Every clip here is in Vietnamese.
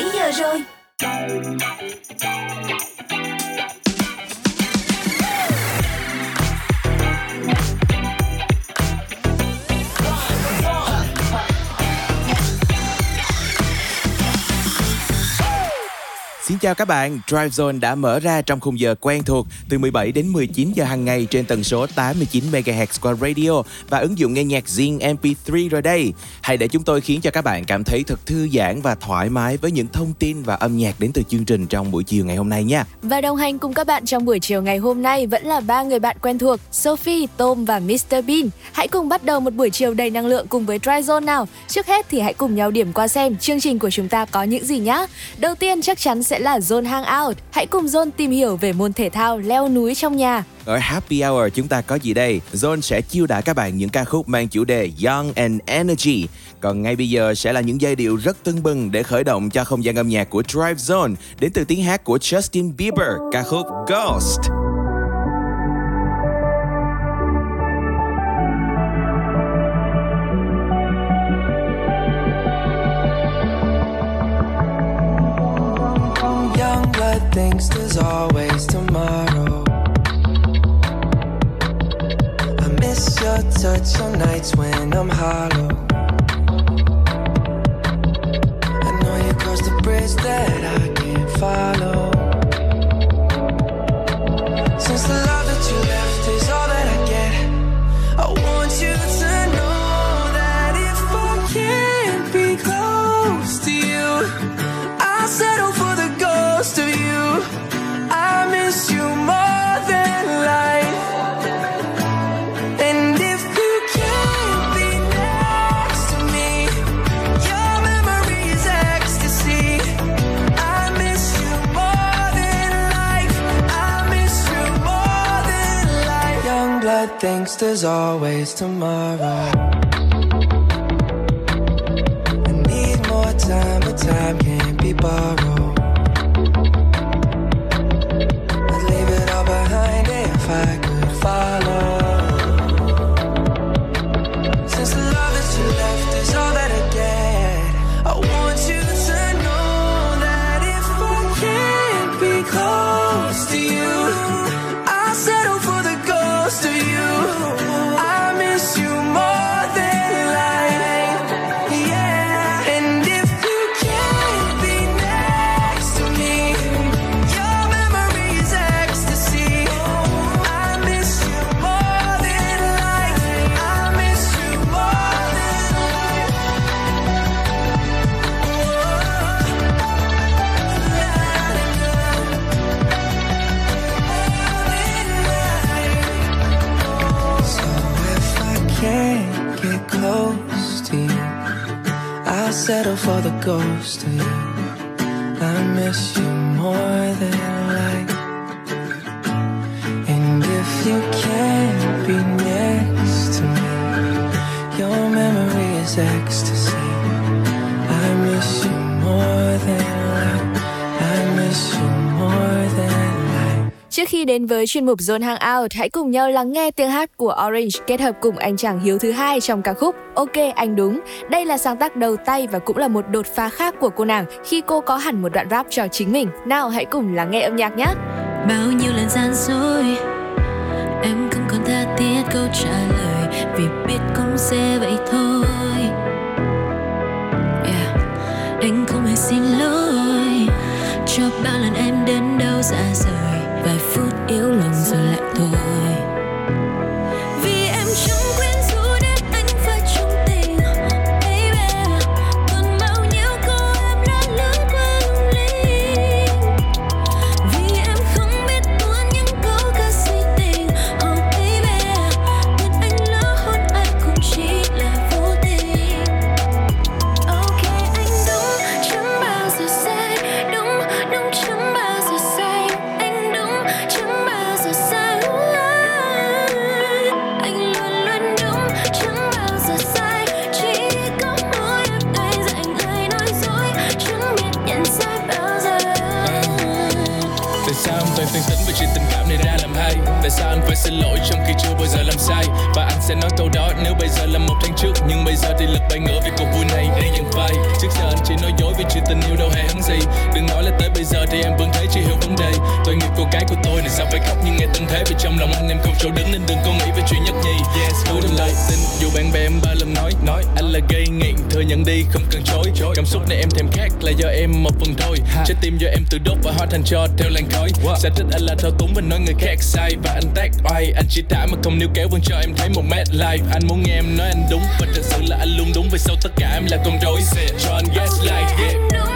7 giờ rồi. Chào các bạn, Drive Zone đã mở ra trong khung giờ quen thuộc từ 17 đến 19 giờ hàng ngày trên tần số 89 MHz qua radio và ứng dụng nghe nhạc Zing MP3 rồi đây. Hãy để chúng tôi khiến cho các bạn cảm thấy thật thư giãn và thoải mái với những thông tin và âm nhạc đến từ chương trình trong buổi chiều ngày hôm nay nha. Và đồng hành cùng các bạn trong buổi chiều ngày hôm nay vẫn là ba người bạn quen thuộc, Sophie, Tom và Mr Bean. Hãy cùng bắt đầu một buổi chiều đầy năng lượng cùng với Drive Zone nào. Trước hết thì hãy cùng nhau điểm qua xem chương trình của chúng ta có những gì nhá. Đầu tiên chắc chắn sẽ là là Zone Hangout. Hãy cùng Zone tìm hiểu về môn thể thao leo núi trong nhà. Ở Happy Hour chúng ta có gì đây? Zone sẽ chiêu đãi các bạn những ca khúc mang chủ đề Young and Energy. Còn ngay bây giờ sẽ là những giai điệu rất tưng bừng để khởi động cho không gian âm nhạc của Drive Zone đến từ tiếng hát của Justin Bieber, ca khúc Ghost. Thinks there's always tomorrow. I miss your touch on nights when I'm hollow. I know you crossed the bridge that I can't follow. Miss you more than life. And if you can't be next to me, your memory is ecstasy. I miss you more than life. I miss you more than life. Young blood thinks there's always tomorrow. I need more time, but time can't be borrowed. go. Khi đến với chuyên mục Zone Hangout, hãy cùng nhau lắng nghe tiếng hát của Orange kết hợp cùng anh chàng Hiếu thứ hai trong ca khúc Ok anh đúng. Đây là sáng tác đầu tay và cũng là một đột phá khác của cô nàng khi cô có hẳn một đoạn rap cho chính mình. Nào hãy cùng lắng nghe âm nhạc nhé. bao nhiêu lần gian dối em không còn tha thiết câu trả lời vì biết cũng sẽ vậy thôi yeah. anh không hề xin lỗi cho bao lần em đến đâu dạ dày vài phút yếu lòng rồi đó, nếu bây giờ là một tháng trước, nhưng bây giờ thì lực bay ngửa vì cuộc vui này để nhận vai trước giờ anh chỉ nói dối vì chuyện tình yêu đâu hề hấn gì. Đừng nói là tới bây giờ thì em vẫn thấy chưa hiểu vấn đề. Tội nghiệp cô gái của tôi này sao phải khóc nhưng nghe tâm thế vì trong lòng anh em không chỗ đứng nên đừng có nghĩ về chuyện nhất nhì yes cứ đừng lời tin. Dù bạn bè em ba lần nói nói anh là gây nghiện thừa nhận đi không cần chối. Cảm xúc này em thèm khát là do em một phần thôi. Trái tim do em tự đốt và hóa thành cho theo làn khói. Sẽ thích anh là thao túng và nói người khác sai và anh tác oai. Anh chỉ trả mà không níu kéo vẫn cho em thấy một mét live anh muốn nghe em nói anh đúng và thật sự là anh luôn đúng. Vì sau tất cả em là con rối. Cho anh gaslight yeah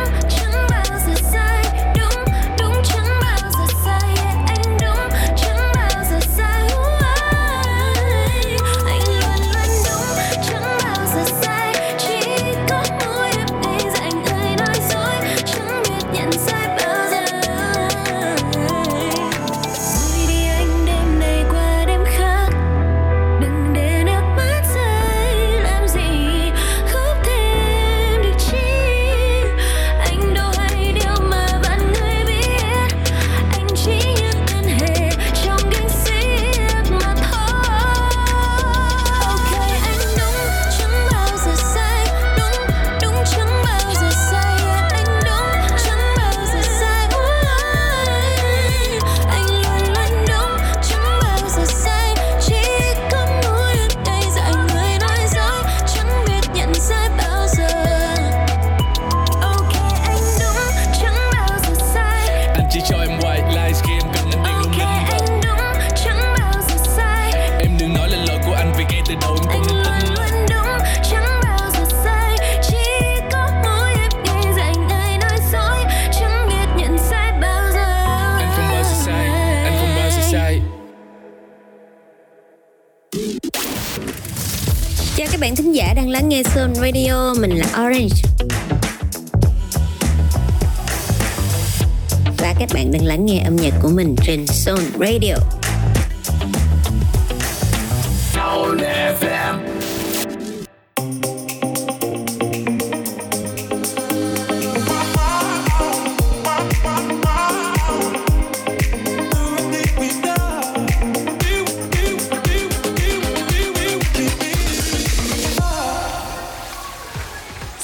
mình trên Sun Radio.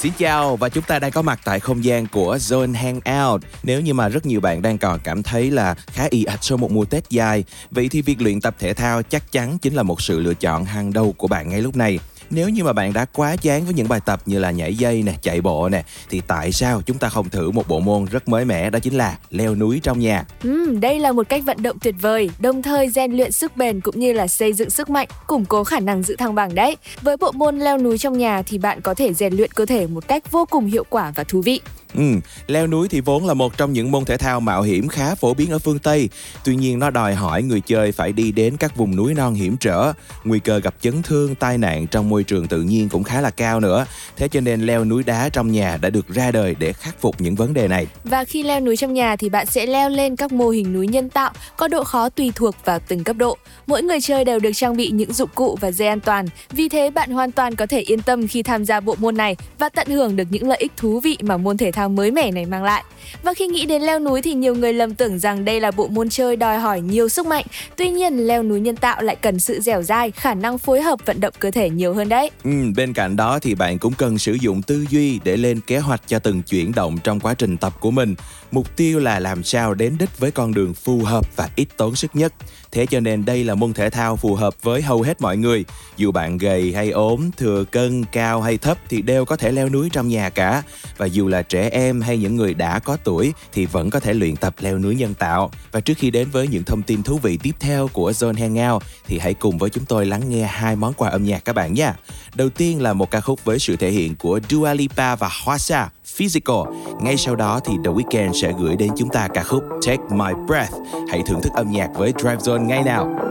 Xin chào và chúng ta đang có mặt tại không gian của Zone Hangout. Nếu như mà rất nhiều bạn đang còn cảm thấy là khá y ạch sau một mùa Tết dài, vậy thì việc luyện tập thể thao chắc chắn chính là một sự lựa chọn hàng đầu của bạn ngay lúc này. Nếu như mà bạn đã quá chán với những bài tập như là nhảy dây nè, chạy bộ nè, thì tại sao chúng ta không thử một bộ môn rất mới mẻ đó chính là leo núi trong nhà. Ừ, đây là một cách vận động tuyệt vời, đồng thời rèn luyện sức bền cũng như là xây dựng sức mạnh, củng cố khả năng giữ thăng bằng đấy. Với bộ môn leo núi trong nhà thì bạn có thể rèn luyện cơ thể một cách vô cùng hiệu quả và thú vị. Ừ, leo núi thì vốn là một trong những môn thể thao mạo hiểm khá phổ biến ở phương Tây. Tuy nhiên nó đòi hỏi người chơi phải đi đến các vùng núi non hiểm trở, nguy cơ gặp chấn thương, tai nạn trong môi trường tự nhiên cũng khá là cao nữa. Thế cho nên leo núi đá trong nhà đã được ra đời để khắc phục những vấn đề này. Và khi leo núi trong nhà thì bạn sẽ leo lên các mô hình núi nhân tạo có độ khó tùy thuộc vào từng cấp độ. Mỗi người chơi đều được trang bị những dụng cụ và dây an toàn. Vì thế bạn hoàn toàn có thể yên tâm khi tham gia bộ môn này và tận hưởng được những lợi ích thú vị mà môn thể thao mới mẻ này mang lại. Và khi nghĩ đến leo núi thì nhiều người lầm tưởng rằng đây là bộ môn chơi đòi hỏi nhiều sức mạnh. Tuy nhiên, leo núi nhân tạo lại cần sự dẻo dai, khả năng phối hợp vận động cơ thể nhiều hơn đấy. Ừ, bên cạnh đó thì bạn cũng cần sử dụng tư duy để lên kế hoạch cho từng chuyển động trong quá trình tập của mình. Mục tiêu là làm sao đến đích với con đường phù hợp và ít tốn sức nhất. Thế cho nên đây là môn thể thao phù hợp với hầu hết mọi người. Dù bạn gầy hay ốm, thừa cân, cao hay thấp thì đều có thể leo núi trong nhà cả. Và dù là trẻ em hay những người đã có tuổi thì vẫn có thể luyện tập leo núi nhân tạo. Và trước khi đến với những thông tin thú vị tiếp theo của Zone Hangout thì hãy cùng với chúng tôi lắng nghe hai món quà âm nhạc các bạn nha. Đầu tiên là một ca khúc với sự thể hiện của Dua Lipa và Hoa Sa, Physical. Ngay sau đó thì The Weeknd sẽ gửi đến chúng ta ca khúc Take My Breath. Hãy thưởng thức âm nhạc với Drive Zone ngay nào.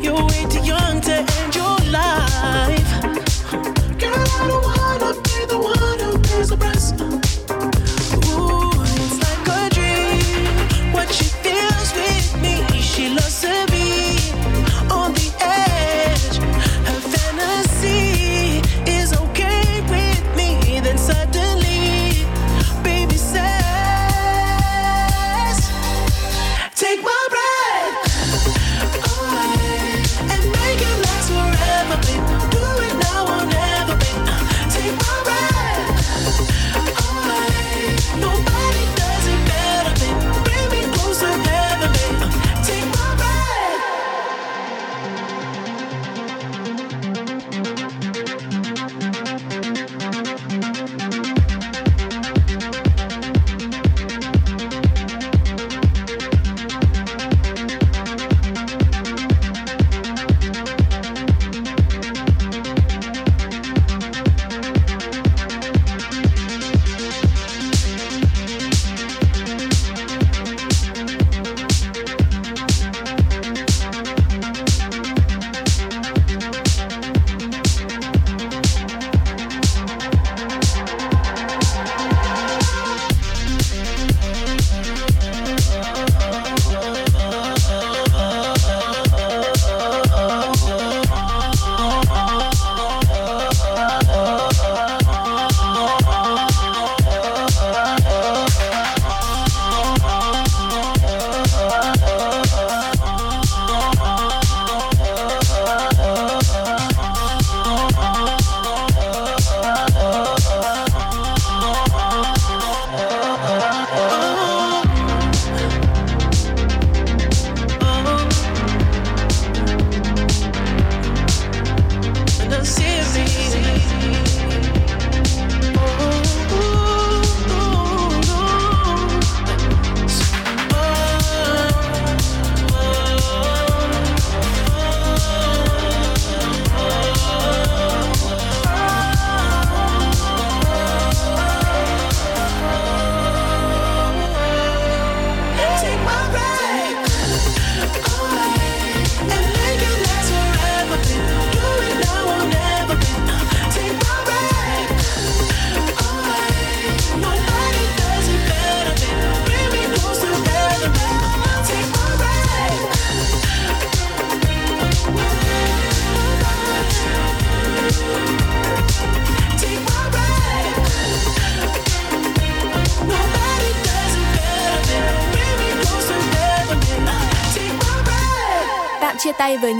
You're way too young to end your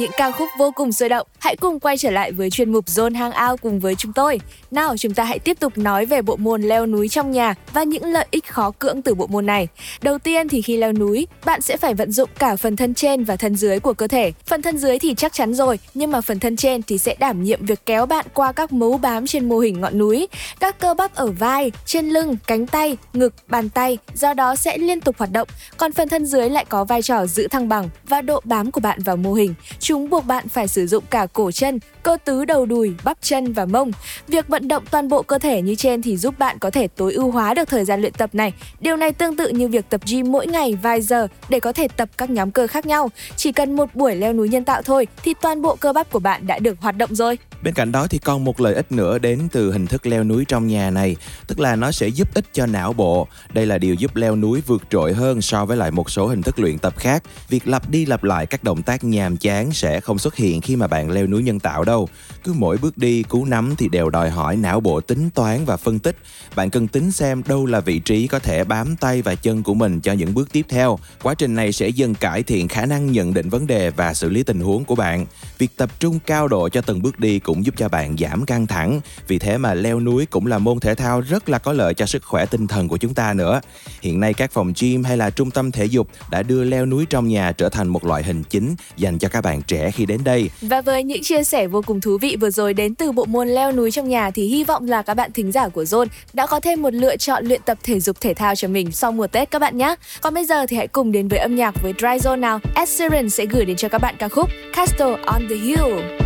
những ca khúc vô cùng sôi động, hãy cùng quay trở lại với chuyên mục Zone Hangout cùng với chúng tôi. Nào, chúng ta hãy tiếp tục nói về bộ môn leo núi trong nhà và những lợi ích khó cưỡng từ bộ môn này. Đầu tiên thì khi leo núi, bạn sẽ phải vận dụng cả phần thân trên và thân dưới của cơ thể. Phần thân dưới thì chắc chắn rồi, nhưng mà phần thân trên thì sẽ đảm nhiệm việc kéo bạn qua các mấu bám trên mô hình ngọn núi. Các cơ bắp ở vai, trên lưng, cánh tay, ngực, bàn tay do đó sẽ liên tục hoạt động. Còn phần thân dưới lại có vai trò giữ thăng bằng và độ bám của bạn vào mô hình. Chúng buộc bạn phải sử dụng cả cổ chân, cơ tứ đầu đùi, bắp chân và mông. Việc vận động toàn bộ cơ thể như trên thì giúp bạn có thể tối ưu hóa được thời gian luyện tập này. Điều này tương tự như việc tập gym mỗi ngày vài giờ để có thể tập các nhóm cơ khác nhau. Chỉ cần một buổi leo núi nhân tạo thôi thì toàn bộ cơ bắp của bạn đã được hoạt động rồi. Bên cạnh đó thì còn một lợi ích nữa đến từ hình thức leo núi trong nhà này, tức là nó sẽ giúp ích cho não bộ. Đây là điều giúp leo núi vượt trội hơn so với lại một số hình thức luyện tập khác. Việc lặp đi lặp lại các động tác nhàm chán sẽ không xuất hiện khi mà bạn leo núi nhân tạo đâu. Cứ mỗi bước đi, cú nắm thì đều đòi hỏi não bộ tính toán và phân tích. Bạn cần tính xem đâu là vị trí có thể bám tay và chân của mình cho những bước tiếp theo. Quá trình này sẽ dần cải thiện khả năng nhận định vấn đề và xử lý tình huống của bạn. Việc tập trung cao độ cho từng bước đi cũng giúp cho bạn giảm căng thẳng. Vì thế mà leo núi cũng là môn thể thao rất là có lợi cho sức khỏe tinh thần của chúng ta nữa. Hiện nay các phòng gym hay là trung tâm thể dục đã đưa leo núi trong nhà trở thành một loại hình chính dành cho các bạn trẻ khi đến đây. Và với những chia sẻ vô cùng thú vị vừa rồi đến từ bộ môn leo núi trong nhà thì hy vọng là các bạn thính giả của Zone đã có thêm một lựa chọn luyện tập thể dục thể thao cho mình sau mùa Tết các bạn nhé. Còn bây giờ thì hãy cùng đến với âm nhạc với Dry Zone nào. Ed Sheeran sẽ gửi đến cho các bạn ca khúc Castle on the Hill.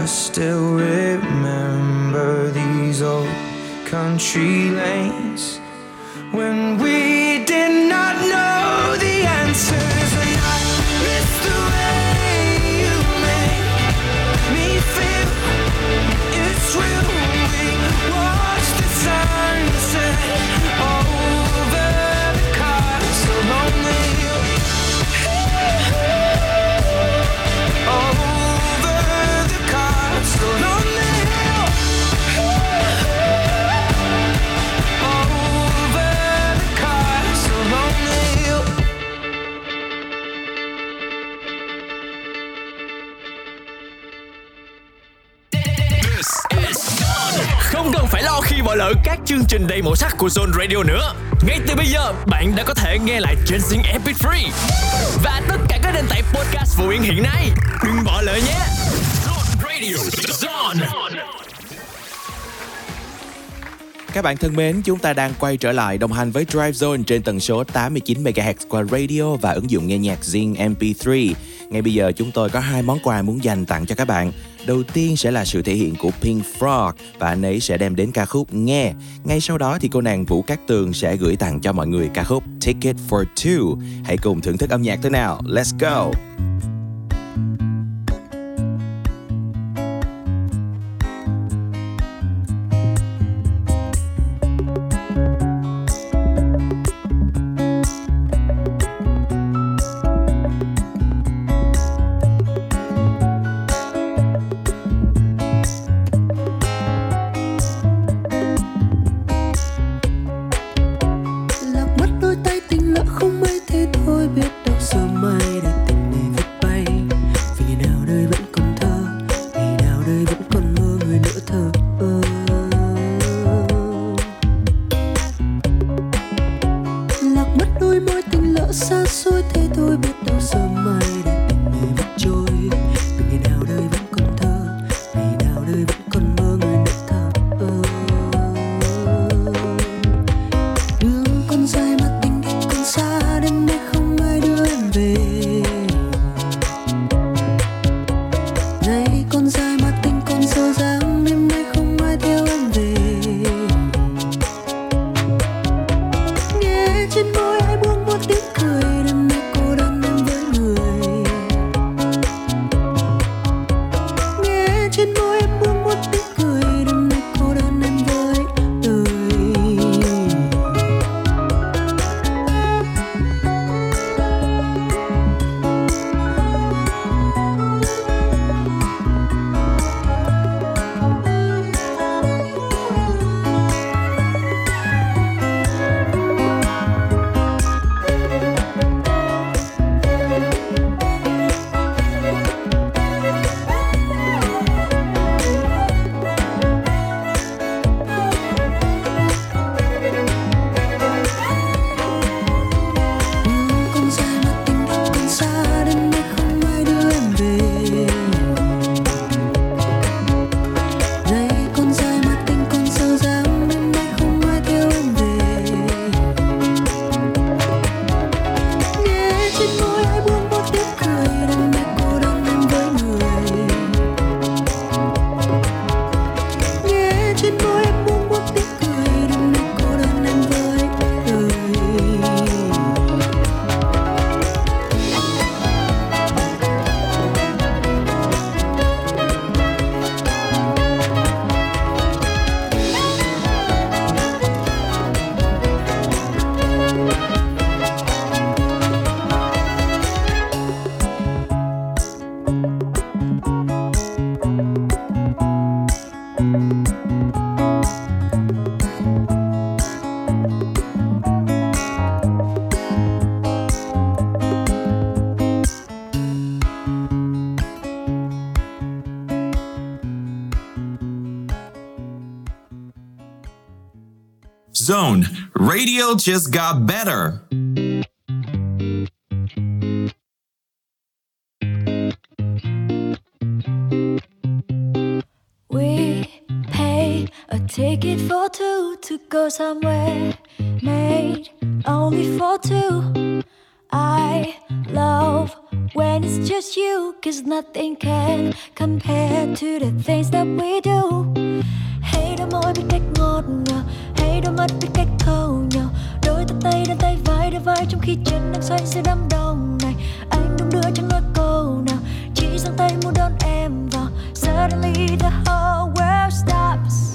I still remember these old country lanes. When we did bỏ lỡ các chương trình đầy màu sắc của Zone Radio nữa. Ngay từ bây giờ, bạn đã có thể nghe lại trên Zing MP3 và tất cả các nền tảng podcast phổ biến hiện nay. Đừng bỏ lỡ nhé. Zone Radio, Zone. Các bạn thân mến, chúng ta đang quay trở lại đồng hành với Drive Zone trên tần số 89 MHz qua radio và ứng dụng nghe nhạc Zing MP3. Ngay bây giờ chúng tôi có hai món quà muốn dành tặng cho các bạn. Đầu tiên sẽ là sự thể hiện của Pink Frog và anh ấy sẽ đem đến ca khúc Nghe. Ngay sau đó thì cô nàng Vũ Cát Tường sẽ gửi tặng cho mọi người ca khúc Ticket for Two. Hãy cùng thưởng thức âm nhạc thế nào. Let's go! Zone, radio just got better. We pay a ticket for two to go somewhere made only for two. I love when it's just you, cause nothing can compare to the things that we do. Hay đôi môi biết cách hay đôi mắt biết cách thâu nhau. Đôi tay tay đan tay vai đôi vai trong khi chân đang xoay giữa đám đông này. Anh đung đưa chẳng nói câu nào, chỉ giang tay muốn đón em vào. Suddenly the whole world stops.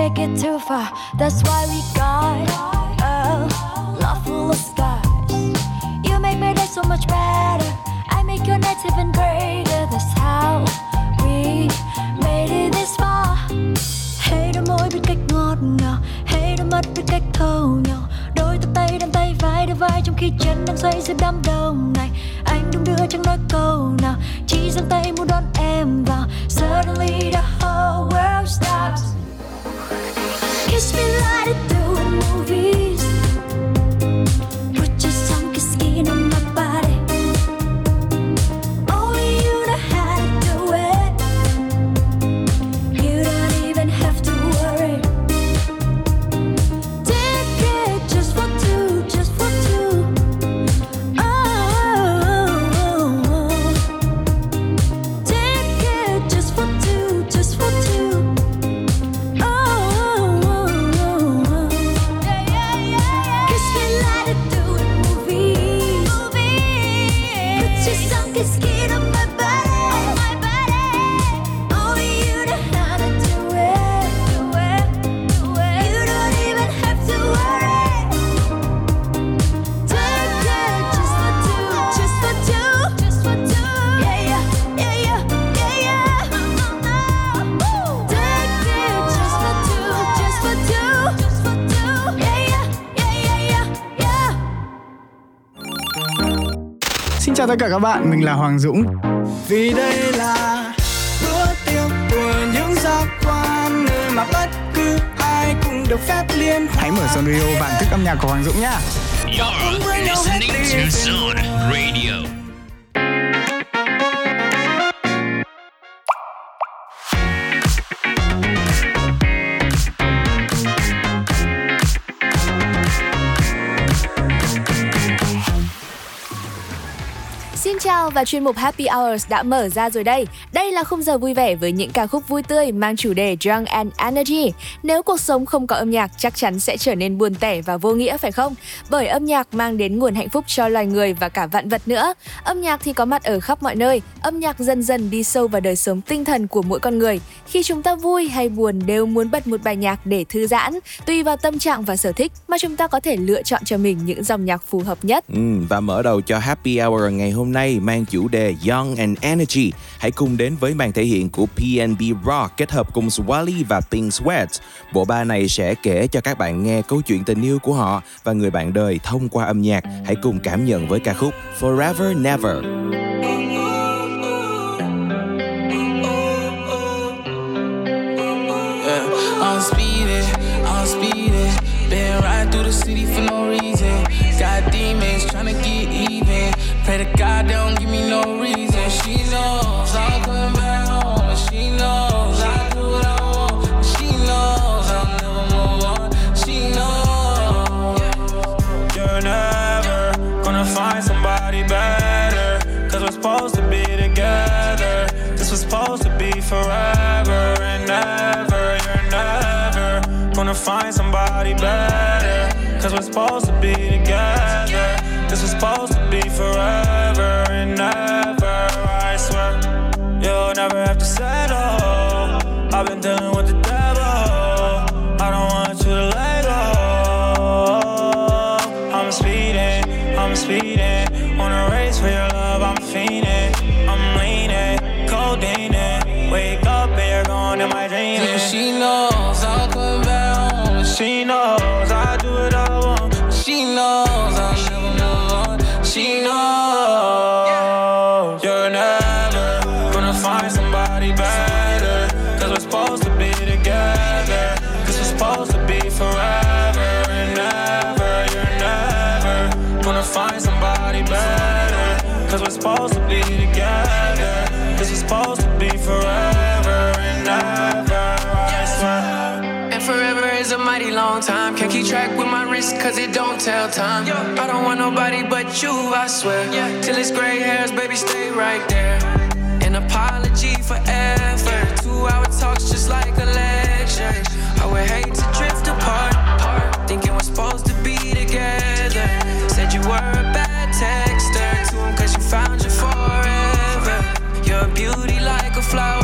Take it too far. That's why we got a love full of scars. You make my day so much better. I make your nights even greater. That's how we made it this far. Hey, đôi môi biết cách ngọt ngào, Hey, đôi mắt biết cách thâu nhau. Đôi tay tay đan tay vai đôi vai trong khi chân đang xoay giữa đám đông này. Anh đung đưa chẳng nói câu nào, chỉ giang tay muốn các bạn, mình là Hoàng Dũng. Vì đây là bữa tiệc của những giác quan nơi mà bất cứ ai cũng được phép liên hoan. Hãy mở Zone Radio bản thức âm nhạc của Hoàng Dũng nhá. You're listening to Zone Radio. Và chuyên mục Happy Hours đã mở ra rồi đây. Đây là khung giờ vui vẻ với những ca khúc vui tươi mang chủ đề Drunk and Energy. Nếu cuộc sống không có âm nhạc chắc chắn sẽ trở nên buồn tẻ và vô nghĩa phải không? Bởi âm nhạc mang đến nguồn hạnh phúc cho loài người và cả vạn vật nữa. Âm nhạc thì có mặt ở khắp mọi nơi. Âm nhạc dần dần đi sâu vào đời sống tinh thần của mỗi con người. Khi chúng ta vui hay buồn đều muốn bật một bài nhạc để thư giãn. Tùy vào tâm trạng và sở thích mà chúng ta có thể lựa chọn cho mình những dòng nhạc phù hợp nhất. Ừ, và mở đầu cho Happy Hour ngày hôm nay mang chủ đề Young and Energy. Hãy cùng đến đến với màn thể hiện của PNB Rock kết hợp cùng Swally và Pink Sweat. Bộ ba này sẽ kể cho các bạn nghe câu chuyện tình yêu của họ và người bạn đời thông qua âm nhạc. Hãy cùng cảm nhận với ca khúc Forever Never. Yeah, I'm speeding, I'm. Been riding through the city for no reason. Got demons trying to get even. Pray to God they don't give me no find somebody better. Cause we're supposed to be together. This was supposed to be forever and ever. I swear, you'll never have to settle. I've been dealing with the devil. I don't want you to let go. I'm speeding, I'm speeding. Long time. Can't keep track with my wrist cause it don't tell time. I don't want nobody but you, I swear. Till it's gray hairs, baby, stay right there. An apology for effort. Two hour talks just like a lecture. I would hate to drift apart. Thinking we're supposed to be together. Said you were a bad texter to him cause you found your forever. You're a beauty like a flower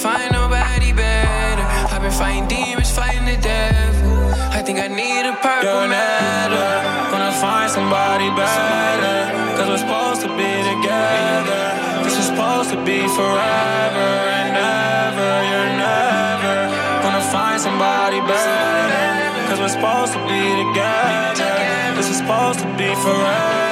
find nobody better. I've been fighting demons, fighting the devil. I think I need a purple You're never gonna find somebody better. Cause we're supposed to be together. This was supposed to be forever and ever. You're never gonna find somebody better. Cause we're supposed to be together. This was supposed to be forever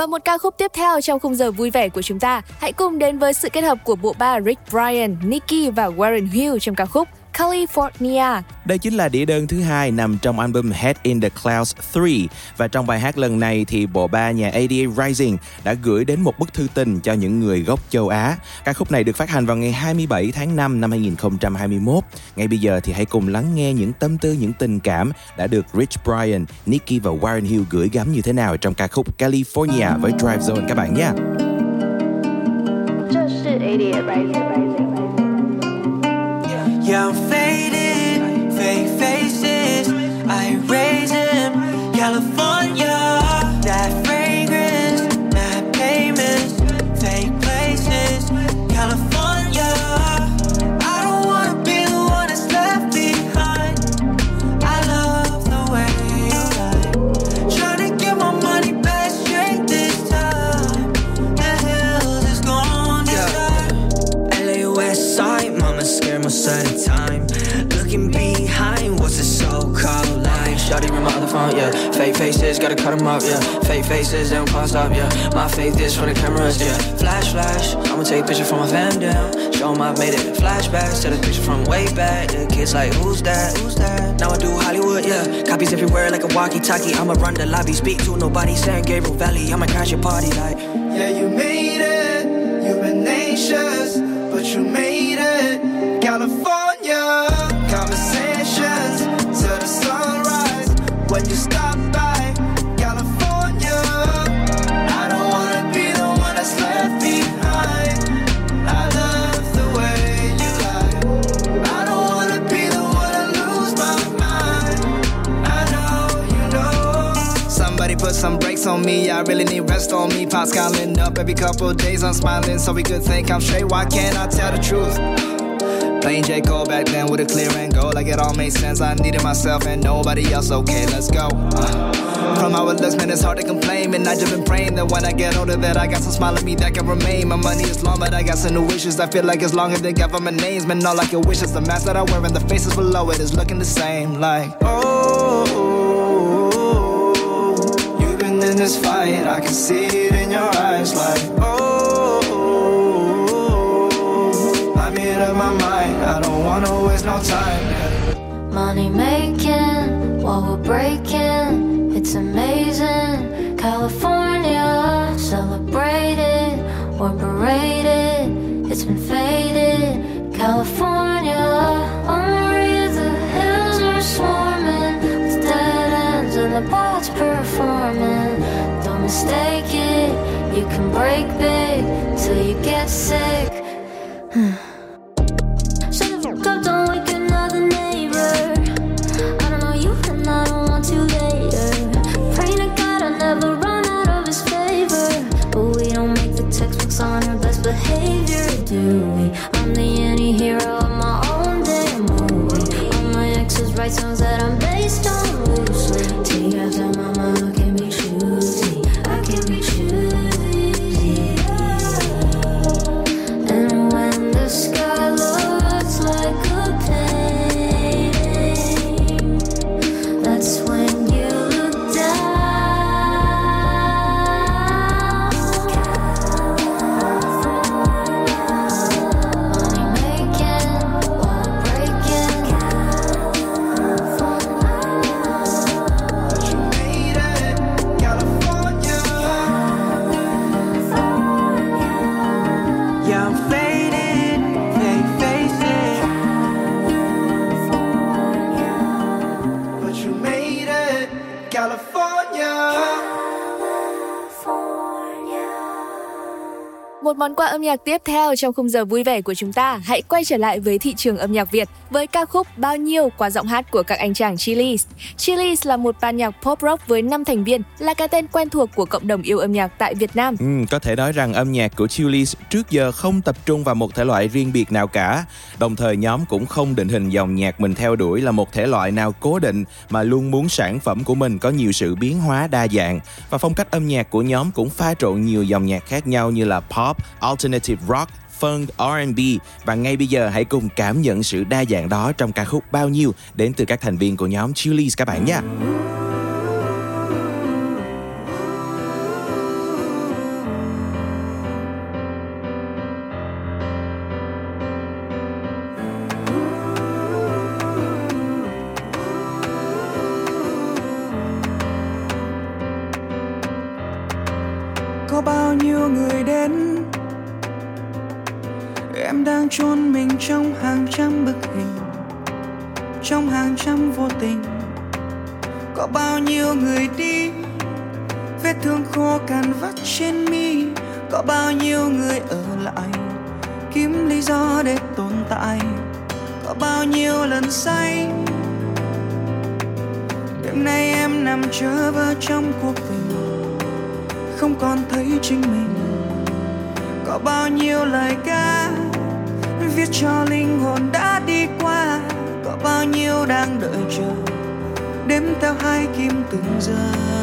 Và một ca khúc tiếp theo trong khung giờ vui vẻ của chúng ta, hãy cùng đến với sự kết hợp của bộ ba Rick Bryan, Nicki và Warren Hill trong ca khúc California. Đây chính là đĩa đơn thứ hai nằm trong album Head in the Clouds 3 và trong bài hát lần này thì bộ ba nhà ADA Rising đã gửi đến một bức thư tình cho những người gốc châu Á. Ca khúc này được phát hành vào ngày 27 tháng 5 năm 2021. Ngay bây giờ thì hãy cùng lắng nghe những tâm tư, những tình cảm đã được Rich Brian, Nicki và Warren Hill gửi gắm như thế nào trong ca khúc California với Drive Zone các bạn nhé. 这是 ADA Rising。Fake faces, gotta cut them up, yeah. Fake faces, they don't can't stop, yeah. My faith is for the cameras, yeah. Flash, flash, I'ma take a picture from my fam down. Show 'em I made it flashbacks to the picture from way back. The kids like, who's that? Who's that? Now I do Hollywood, yeah. Copies everywhere like a walkie-talkie. I'ma run the lobby, speak to nobody. San Gabriel Valley, I'ma crash your party like. On me. I really need rest on me. Pops calling up every couple days. I'm smiling, so we could think I'm straight. Why can't I tell the truth? Playing J. Cole back then with a clear and go. Like it all made sense. I needed myself and nobody else. Okay, let's go. Uh, from how it looks, man, it's hard to complain. And I just been praying that when I get older, that I got some smile on me that can remain. My money is long, but I got some new wishes. I feel like it's longer than government names. Man, all I can wish is The mask that I wear and the faces below it is looking the same. Like, oh, this fight. I can see it in your eyes. Like, oh, I made up my mind. I don't wanna waste no time. Money making while we're breaking, it's amazing. California till you get sick. Còn qua âm nhạc tiếp theo trong khung giờ vui vẻ của chúng ta, hãy quay trở lại với thị trường âm nhạc Việt với ca khúc Bao nhiêu qua giọng hát của các anh chàng Chili's. Chili's là một ban nhạc pop rock với 5 thành viên, là cái tên quen thuộc của cộng đồng yêu âm nhạc tại Việt Nam. Ừ, có thể nói rằng âm nhạc của Chili's trước giờ không tập trung vào một thể loại riêng biệt nào cả. Đồng thời nhóm cũng không định hình dòng nhạc mình theo đuổi là một thể loại nào cố định mà luôn muốn sản phẩm của mình có nhiều sự biến hóa đa dạng. Và phong cách âm nhạc của nhóm cũng pha trộn nhiều dòng nhạc khác nhau như là pop, alternative rock, funk, R&B và ngay bây giờ hãy cùng cảm nhận sự đa dạng đó trong ca khúc Bao nhiêu đến từ các thành viên của nhóm Chillies các bạn nhé. Chôn mình trong hàng trăm bức hình, Trong hàng trăm vô tình. Có bao nhiêu người đi, Vết thương khô cằn vắt trên mi. Có bao nhiêu người ở lại, Kiếm lý do để tồn tại. Có bao nhiêu lần say, Đêm nay em nằm chờ vơ trong cuộc tình. Không còn thấy chính mình. Có bao nhiêu lời ca Viết cho linh hồn đã đi qua. Có bao nhiêu đang đợi chờ, Đếm theo hai kim từng giờ.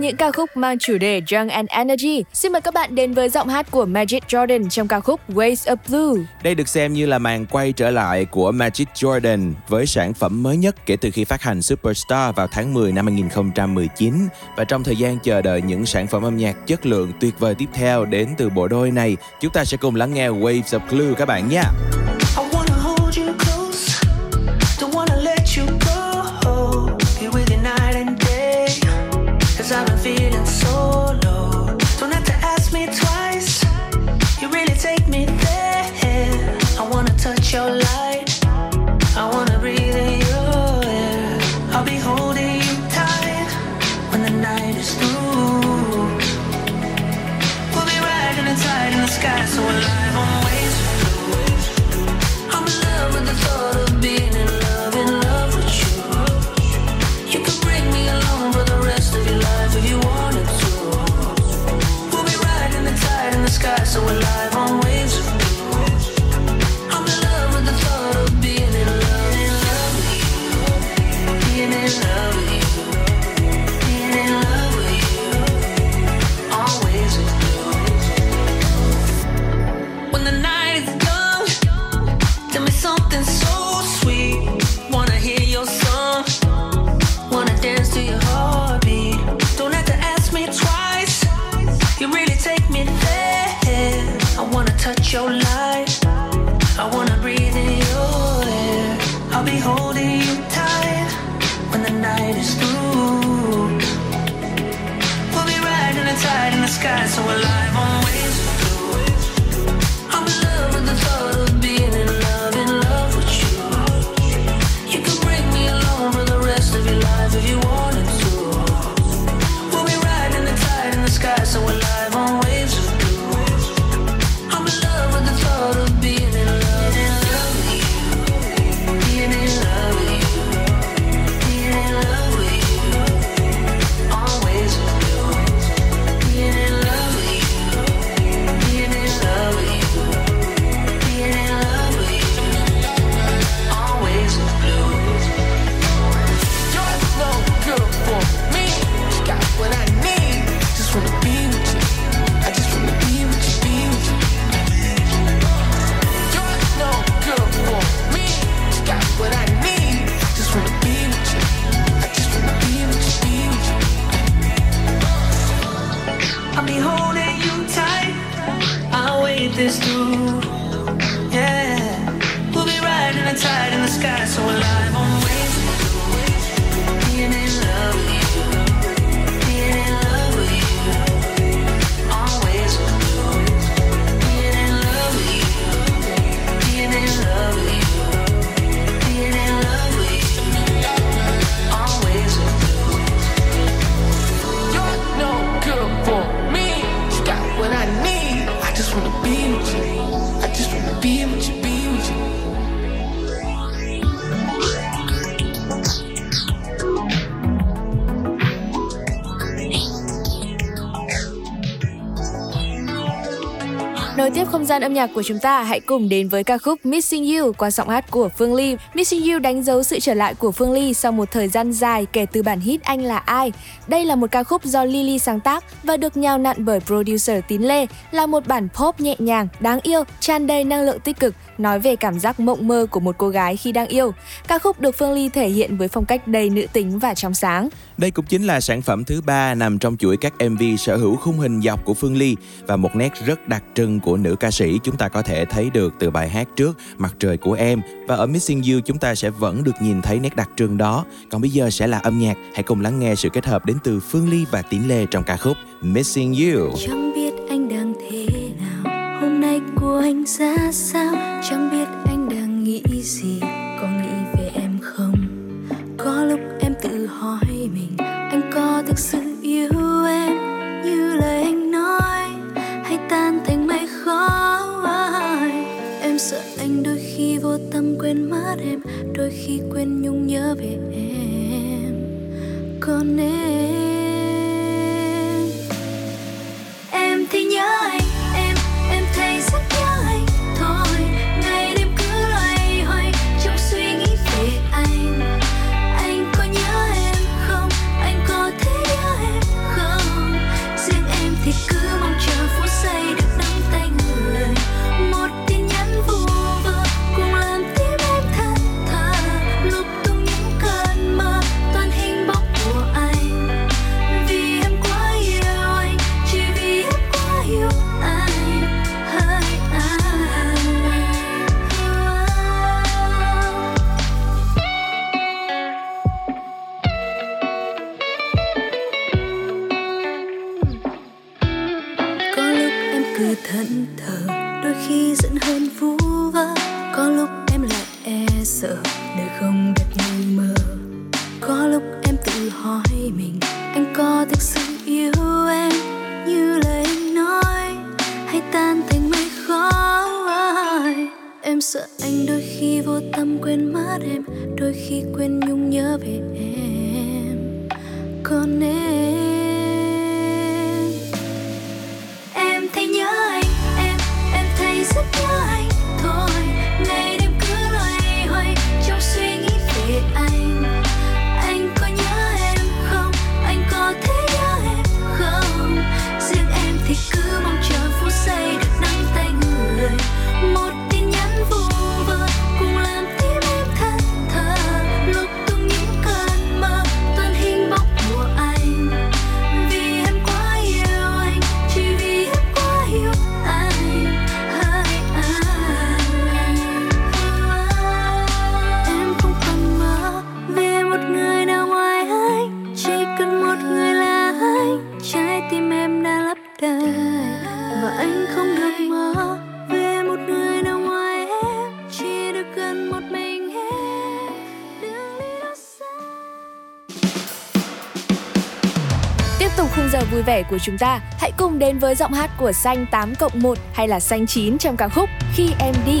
những ca khúc mang chủ đề Young and Energy, xin mời các bạn đến với giọng hát của Magic Jordan trong ca khúc Waves of Blue. Đây được xem như là màn quay trở lại của Magic Jordan với sản phẩm mới nhất kể từ khi phát hành Superstar vào tháng 10 năm 2019 và trong thời gian chờ đợi những sản phẩm âm nhạc chất lượng tuyệt vời tiếp theo đến từ bộ đôi này, chúng ta sẽ cùng lắng nghe Waves of Blue các bạn nhé. Gian âm nhạc của chúng ta, hãy cùng đến với ca khúc Missing You qua giọng hát của Phương Ly. Missing You đánh dấu sự trở lại của Phương Ly sau một thời gian dài kể từ bản hit Anh là ai. Đây là một ca khúc do Lily sáng tác và được nhào nặn bởi producer Tín Lê, là một bản pop nhẹ nhàng, đáng yêu, tràn đầy năng lượng tích cực, nói về cảm giác mộng mơ của một cô gái khi đang yêu. Ca khúc được Phương Ly thể hiện với phong cách đầy nữ tính và trong sáng. Đây cũng chính là sản phẩm thứ ba nằm trong chuỗi các MV sở hữu khung hình dọc của Phương Ly và một nét rất đặc trưng của nữ ca sĩ chúng ta có thể thấy được từ bài hát trước Mặt trời của em và ở Missing You chúng ta sẽ vẫn được nhìn thấy nét đặc trưng đó. Còn bây giờ sẽ là âm nhạc, hãy cùng lắng nghe sự kết hợp đến từ Phương Ly và Tín Lê trong ca khúc Missing You. Chẳng của anh ra sao? Chẳng biết anh đang nghĩ gì. Có nghĩ về em không? Có lúc em tự hỏi mình Anh có thực sự yêu em Như lời anh nói? Hay tan thành mây khói? Em sợ anh đôi khi vô tâm quên mất em Đôi khi quên nhung nhớ về em. Còn em Em thì nhớ anh, em, em giờ vui vẻ của chúng ta, hãy cùng đến với giọng hát của Xanh 8 cộng 1 hay là Xanh 9 trong ca khúc Khi em đi.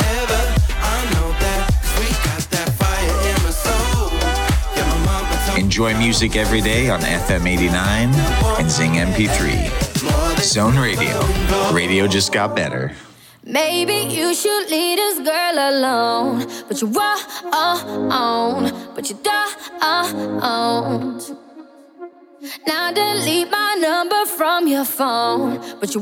Enjoy music every day on FM 89 and Zing MP3. Zone Radio. Radio just got better. Maybe you should leave this girl alone. But you on, but you don't. Now delete my number from your phone. But you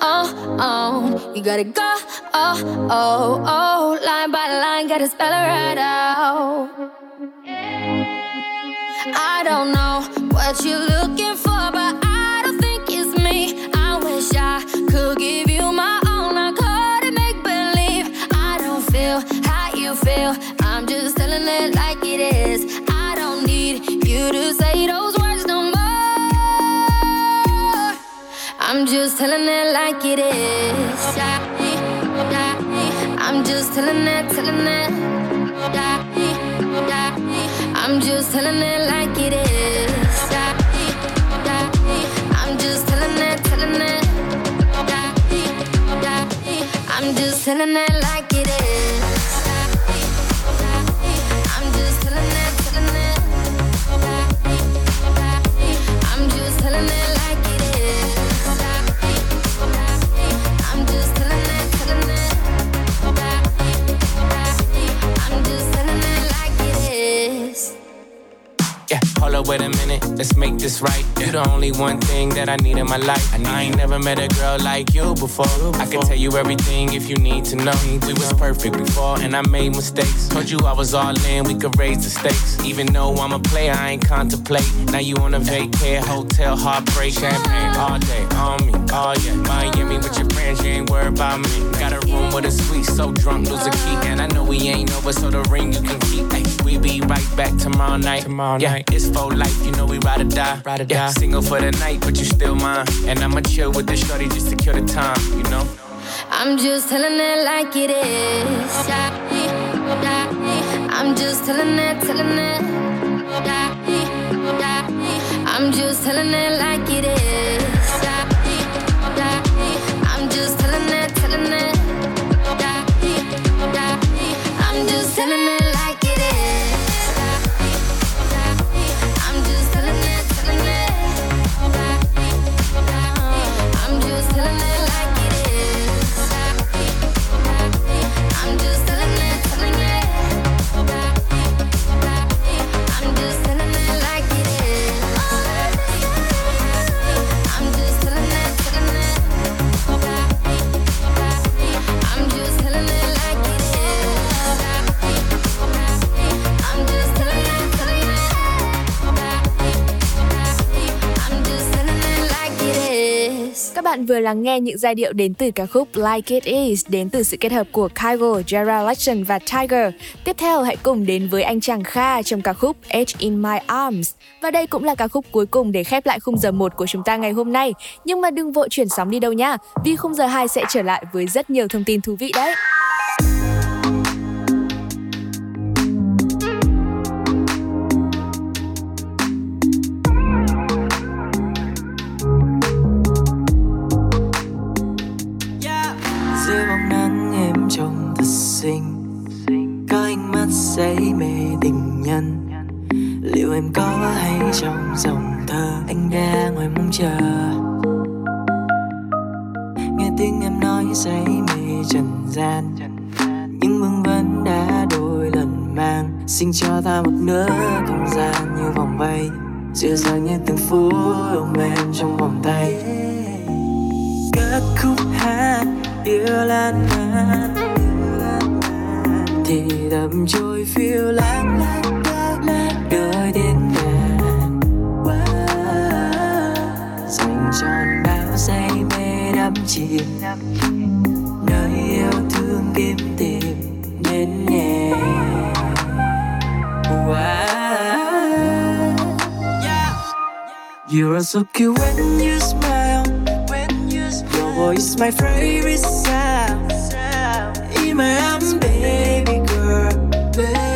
on, you gotta go. Oh, oh, oh. Line by line, gotta spell it right out. I don't know what you're looking for, but I don't think it's me. I wish I could give you my all. I couldn't make believe. I don't feel how you feel. I'm just telling it like it is. I don't need you to say those words no more. I'm just telling it like it is. I'm just telling it, telling it. I'm just telling it like it Sending that hold up, wait a minute, let's make this right. You're the only one thing that I need in my life. I ain't never met a girl like you before. I can tell you everything if you need to know. We was perfect before, and I made mistakes. Told you I was all in, we could raise the stakes. Even though I'm a player, I ain't contemplate. Now you on a vacay, hotel, heartbreak, champagne all day on me. Oh yeah, Miami with your friends, you ain't worried about me. Got a room with a suite, so drunk, lose a key. And I know we ain't over, so the ring you can keep. Ay, we be right back tomorrow night. Tomorrow yeah, night. it's for life, you know we ride or die. Ride or die. Single for the night, but you still mine. And I'ma chill with the shorty just to kill the time, you know. I'm just telling it like it is. I'm just telling it, telling it. I'm just telling it like it is. I'm just telling it like it bạn vừa lắng nghe những giai điệu đến từ ca khúc Like It Is đến từ sự kết hợp của Kygo, Jara Legend và Tiger. Tiếp theo hãy cùng đến với anh chàng Kha trong ca khúc Edge in My Arms. Và đây cũng là ca khúc cuối cùng để khép lại khung giờ 1 của chúng ta ngày hôm nay. Nhưng mà đừng vội chuyển sóng đi đâu nha, vì khung giờ 2 sẽ trở lại với rất nhiều thông tin thú vị đấy. Em có hay trong dòng thơ anh đang ngoài mong chờ? Nghe tiếng em nói say mê trần gian, những vương vấn đã đôi lần mang. Xin cho ta một nửa không gian như vòng vây, dịu dàng như từng phút ôm em trong vòng tay. Cất khúc hát yêu lan man, thì đậm trôi phiêu lãng đến nhà wow. dành tròn bao giây mê đắm chìm nơi yêu thương kiếm tìm đến nhẹ wow. yeah. You are so cute when you smile. When you smile. Your voice my favorite sound. In my arms, baby girl, baby.